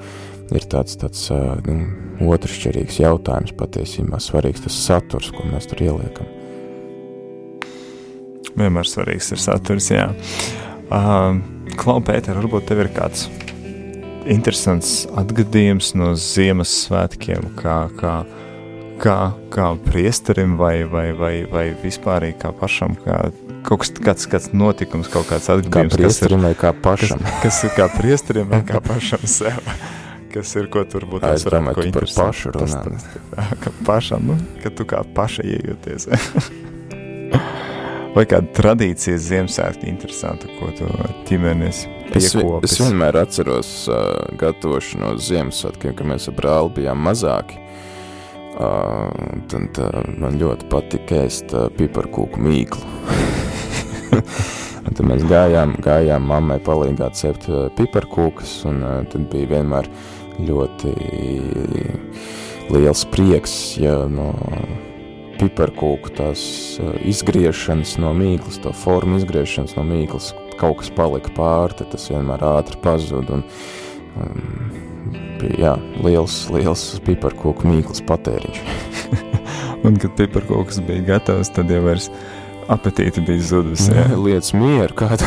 ir tāds, tāds nu, otršķirīgs jautājums patiesībā, svarīgs tas saturs, ko mēs tur ieliekam. Vienmēr svarīgs ir saturs, jā. Uh, Klau, Pēter, varbūt tev ir kāds interesants atgadījums no Ziemassvētkiem, kā, kā, kā, kā priesterim vai, vai, vai, vai vispār kā pašam, kā kaut kas kāds, kāds notikums, kaut kāds Kā atgadījums, priesterim vai kā pašam? kas, kas ir kā priesterim vai kā pašam sev. Kas ir, ko tur būtu domāju, tu par pašu runā. Ka pašam, nu, ka tu kā paša iejūties. Vai kāda tradīcija Ziemassvētku interesanta, ko tu ģimenes Es, piekopis? es vienmēr atceros uh, gatavošanos Ziemassvētkiem, kad mēs ar brāli bijām mazāki. Uh, tad uh, man ļoti patika ēst uh, piparkūku mīklu. tad mēs gājām, gājām mammai palīgāt cept uh, piparkūkas, un uh, tad bija vienmēr ļoti liels prieks, ja no piparkūku tās uh, izgriešanas no mīklas, to formu izgriešanas no mīklas, kaut kas palika pāri, tas vienmēr ātri pazud, un, un bija, jā, liels, liels piparkūku mīklas patēriņš. Un, kad piparkūks bija gatavs, tad jau vairs apetīte bija zudusi. jā. Lietas mieru, kādu.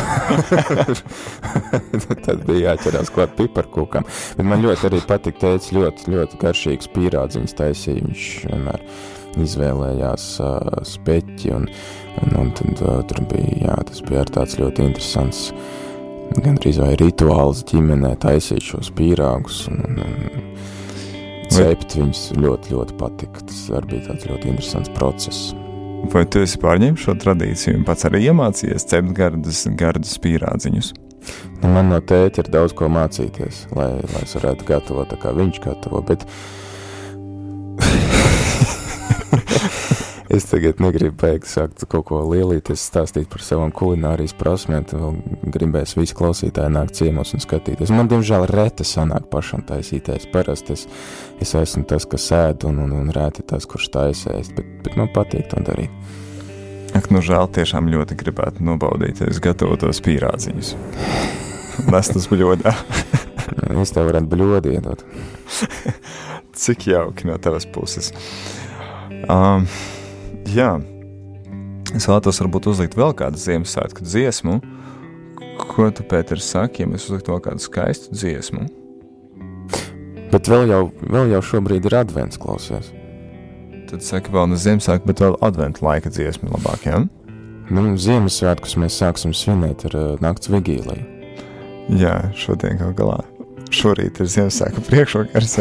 Tad bija jāķerās klāt piparkūkām. Bet man ļoti arī patika teica, ļoti, ļoti garšīgs pīrādziņas taisīja. Viņš vienmēr izvēlējās uh, speķi un, un, un tad uh, tur bija, jā, tas bija tāds ļoti interesants gan drīz vai rituāls ģimenē taisīt šos pīrāgus un, un, un cept viņus ļoti, ļoti patika. Tas arī bija tāds ļoti interesants process. Vai tu esi pārņēmis šo tradīciju un pats arī iemācījies cept gardus, gardus pīrādziņus? Nu, man no tēta ir daudz ko mācīties, lai, lai es varētu gatavot tā, kā viņš gatavo. Bet es tagad negribu beigt sākt kaut ko lielīties, stāstīt par savām kulinārijas prasmēm. Gribēs visi klausītāji nākt ciemos un skatīties. Man, diemžēl, reti sanāk pašam taisīties. Parasti es, es esmu tas, kas ēd, un, un, un reti tas, kurš taisēs. Bet, bet man patīk to darīt. Ak, nu žēl, tiešām ļoti gribētu nobaudīt, ja es gatavotos pīrādziņus. Nest uz bļodā. Es tev varētu bļodi iedot. Cik jauki no tavas puses. Um, jā, es vēlētos varbūt uzlikt vēl kādu Ziemassvētku dziesmu. Ko tu, Pēters, saki, ja mēs uzliktu vēl kādu skaistu dziesmu? Bet vēl jau, vēl jau šobrīd ir advents klausies. Tad saka, vēl ne Ziemassvētku, bet vēl adventu laika dziesmu labāk, jā? Nu, Ziemassvētkus mēs sāksim svinēt ar uh, nakts vigīliju. Jā, šodien kaut galā. Šorīt ir Ziemassvētku priekšvakars.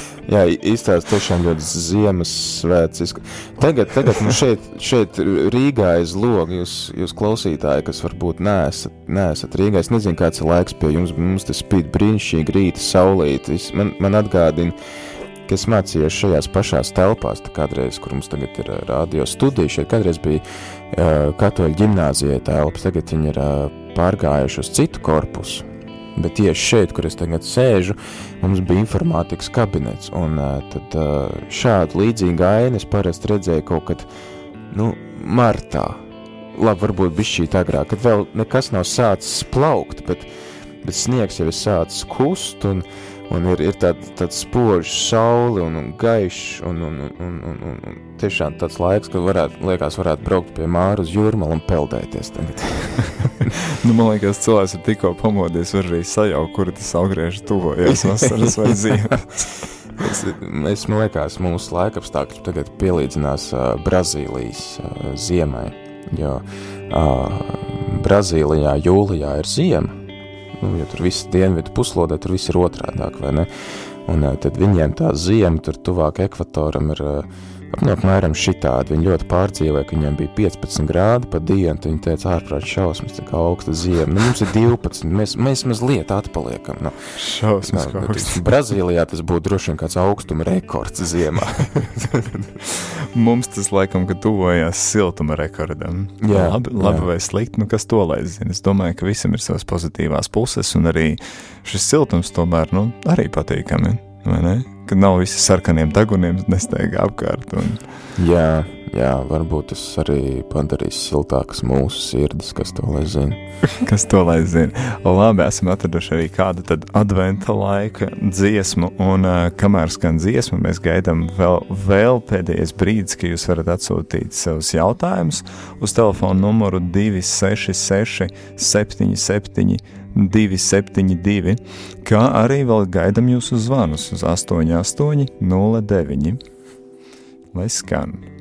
Jā, īstās tiešām ļoti Ziemassvēts. Tagad, tagad nu šeit, šeit Rīgā aiz loga jūs, jūs klausītāji, kas varbūt neesat, neesat Rīgā. Es nezinu, kāds ir laiks pie jums, bet mums tas spīd brīnišķīgi rīta saulīt. Viss Man, man atgādina, ka es mācījos šajās pašās telpās, kādreiz, kur mums tagad ir ā, radio studija, šeit kādreiz bija uh, katoļu ģimnāzijai telpas, tagad viņi ir uh, pārgājuši uz citu korpusu. Bet tieši šeit, kur es tagad sēžu, mums bija informātikas kabinets. Un tad šādu līdzīgu ainu es parasti redzēju kaut kad, nu, martā. Labi, varbūt bišķīt agrāk, kad vēl nekas nav sācis plaukt, bet, bet sniegs jau ir sācis kust un, un ir, ir tād, tāds spožs sauli un, un gaišs un, un, un, un, un, un tiešām tāds laiks, kad varētu, liekas, varētu braukt pie māra uz jūrmalu un peldēties tagad. nu, man liekas, cilvēks ir tikko pamodies, var arī sajaukt, kur tas augrieži tuvojas vasaras vai ziemas. Es, es man liekas, mūsu laikapstākļi tagad pielīdzinās uh, Brazīlijas uh, ziemai, jo uh, Brazīlijā jūlijā ir ziema, nu, jo tur viss dienvidu puslodē, tur viss ir otrādāk, vai ne? Un uh, tad viņiem tā ziema tur tuvāk ekvatoram ir uh, Nu, apmēram šitādi. Viņi ļoti pārdzīvoja, ka viņiem bija 15 grādi pa dienu. Viņi teica, ārprāt šausmas, cik augsta ziema. Nu, mums ir 12, mēs, mēs mazliet atpaliekam. Nu, Šausmas, Nav, kā tas- Brazīlijā tas būtu droši vien kāds augstuma rekords ziemā. Mums tas laikam, ka tuvojās siltuma rekordam. Jā, labi, labi jā. vai slikti, nu kas to lai zina. Es domāju, ka visam ir savas pozitīvās puses, un arī šis siltums tomēr nu, arī patīkami. Kad nav visi sarkaniem daguniem, nesteigā apkārt. Un... jā, jā, varbūt tas arī padarīs siltākas mūsu sirdis, kas to lai zina. Kas to lai zina? Labi, esam atraduši arī kādu tādu adventa laika dziesmu, un uh, kamēr skan dziesma, mēs gaidām vēl, vēl pēdējais brīdis, kad jūs varat atsūtīt savus jautājumus uz telefona numuru 266 77 272, kā arī vēl gaidām jūsu zvanus uz 88 09. Lai skan!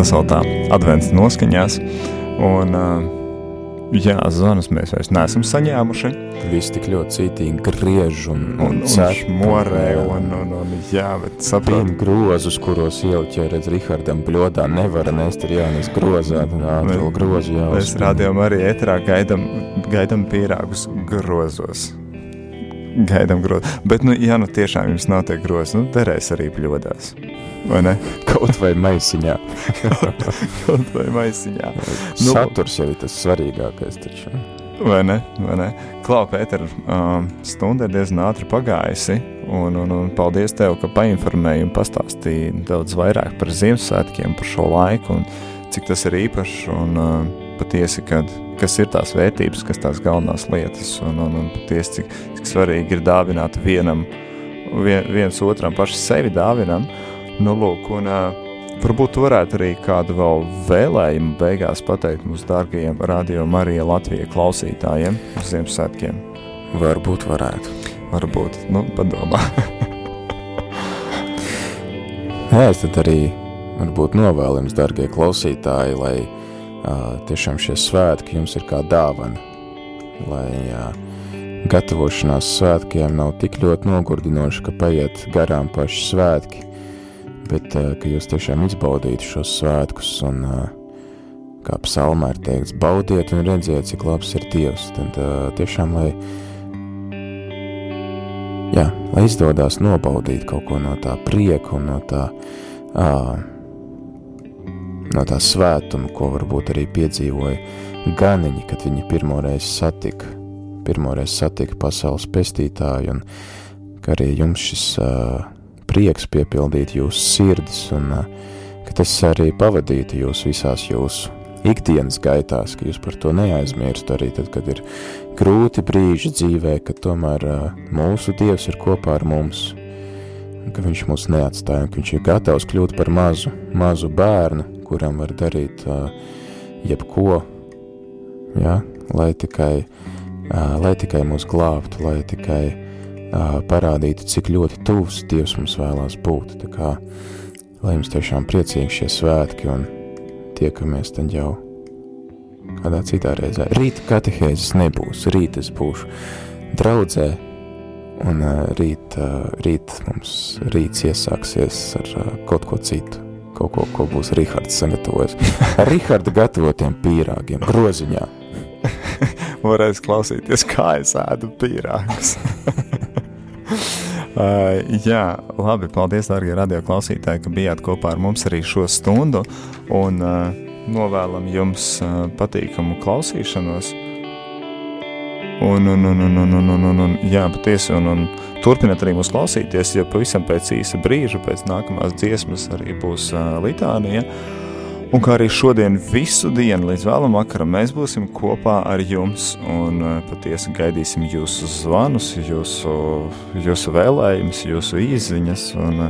Tas vēl tā advents noskaņās. Un, jā, zvanus mēs vairs neesam saņēmuši. Viss tik ļoti cītīgi griež un, Un, un cep, morē, un, un, un, jā, bet saprot, Pien grozus, kuros ielikt, ja redz Rihardam bļodā, nevar nest ir jānes grozā, ātri grozu mēs jāuzpina. rādījām arī ēterā gaidam, gaidam pīrāgus grozos. Gaidam grozu. Bet, nu, ja nu tiešām jums nav tie grozi, nu, derēs arī bļodās. Vai ne? Kaut vai maisiņā. Kaut vai maisiņā. Nu, Saturs jau ir tas svarīgākais taču. Vai ne? Vai ne? Klau, Pēter, um, stunda ir diezgan ātri pagājusi, un, un, un paldies tev, ka painformēji un pastāstīji daudz vairāk par Ziemassvētkiem, par šo laiku, un cik tas ir īpašs, un uh, patiesi, kad, kas ir tās vērtības, kas tās galvenās lietas, un, un, un patiesi, cik, cik svarīgi ir dāvināt vienam, vien, viens otram paši sevi dāvinam, nu lūk, un Varbūt tu varētu arī kādu vēl vēlējumu beigās pateikt mūsu dārgajiem radio Marija Latvija klausītājiem uz Ziemassvētkiem. Varbūt varētu. Varbūt, nu, padomā. Jā, es tad arī varbūt novēlu jums, dargie klausītāji, lai tiešām šie svētki jums ir kā dāvana, lai gatavošanās svētkiem nav tik ļoti nogurdinoša, ka paiet garām paši svētki, bet ka jūs tiešām izbaudītu šos svētkus un, kā psalmā ir teikts, baudiet un redziet, cik labs ir Dievs. Tad tiešām, lai, jā, lai izdodās nobaudīt kaut ko no tā prieka un no tā, uh, no tā svētuma, ko varbūt arī piedzīvoja ganiņi, kad viņi pirmoreiz satika, pirmoreiz satika pasaules pestītāju un ka arī jums šis uh, prieks piepildīt jūsu sirdis un uh, ka tas arī pavadītu jūs visās jūsu ikdienas gaitās, ka jūs par to neaizmirst arī tad, kad ir grūti brīži dzīvē, ka tomēr uh, mūsu Dievs ir kopā ar mums, ka viņš mūs neatstāja, ka viņš ir gatavs kļūt par mazu, mazu bērnu, kuram var darīt uh, jebko, ja, lai tikai, uh, lai tikai mūs glābtu, lai tikai uh, parādītu, cik ļoti tuvs Dievs mums vēlās būt, tā kā, lai jums tiešām priecīgi šie svētki, un tiekamies tad jau kādā citā reizē. Rīt katehēzes nebūs, rīt es būšu draudzē, un rīt, rīt mums rīts iesāksies ar kaut ko citu. Kaut ko, ko būs Rihards sagatavojis. Ar Riharda gatavotiem pīrāgiem, groziņā. Varēs klausīties, kā es ēdu pīrāgus. Uh, jā, labi, paldies, darbie radioklausītāji, ka bijāt kopā ar mums arī šo stundu. Un uh, novēlam jums uh, patīkamu klausīšanos. Un, un, un, un, un, un, un, un, un jā, patiesi, un, un turpiniet arī mūs klausīties, jo pavisam pēc īsa brīža, pēc nākamās dziesmas arī būs uh, litānija. Un kā arī šodien visu dienu līdz vēlam vakaram mēs būsim kopā ar jums un patiesi gaidīsim jūsu zvanus, jūsu, jūsu vēlējumus, jūsu īziņas un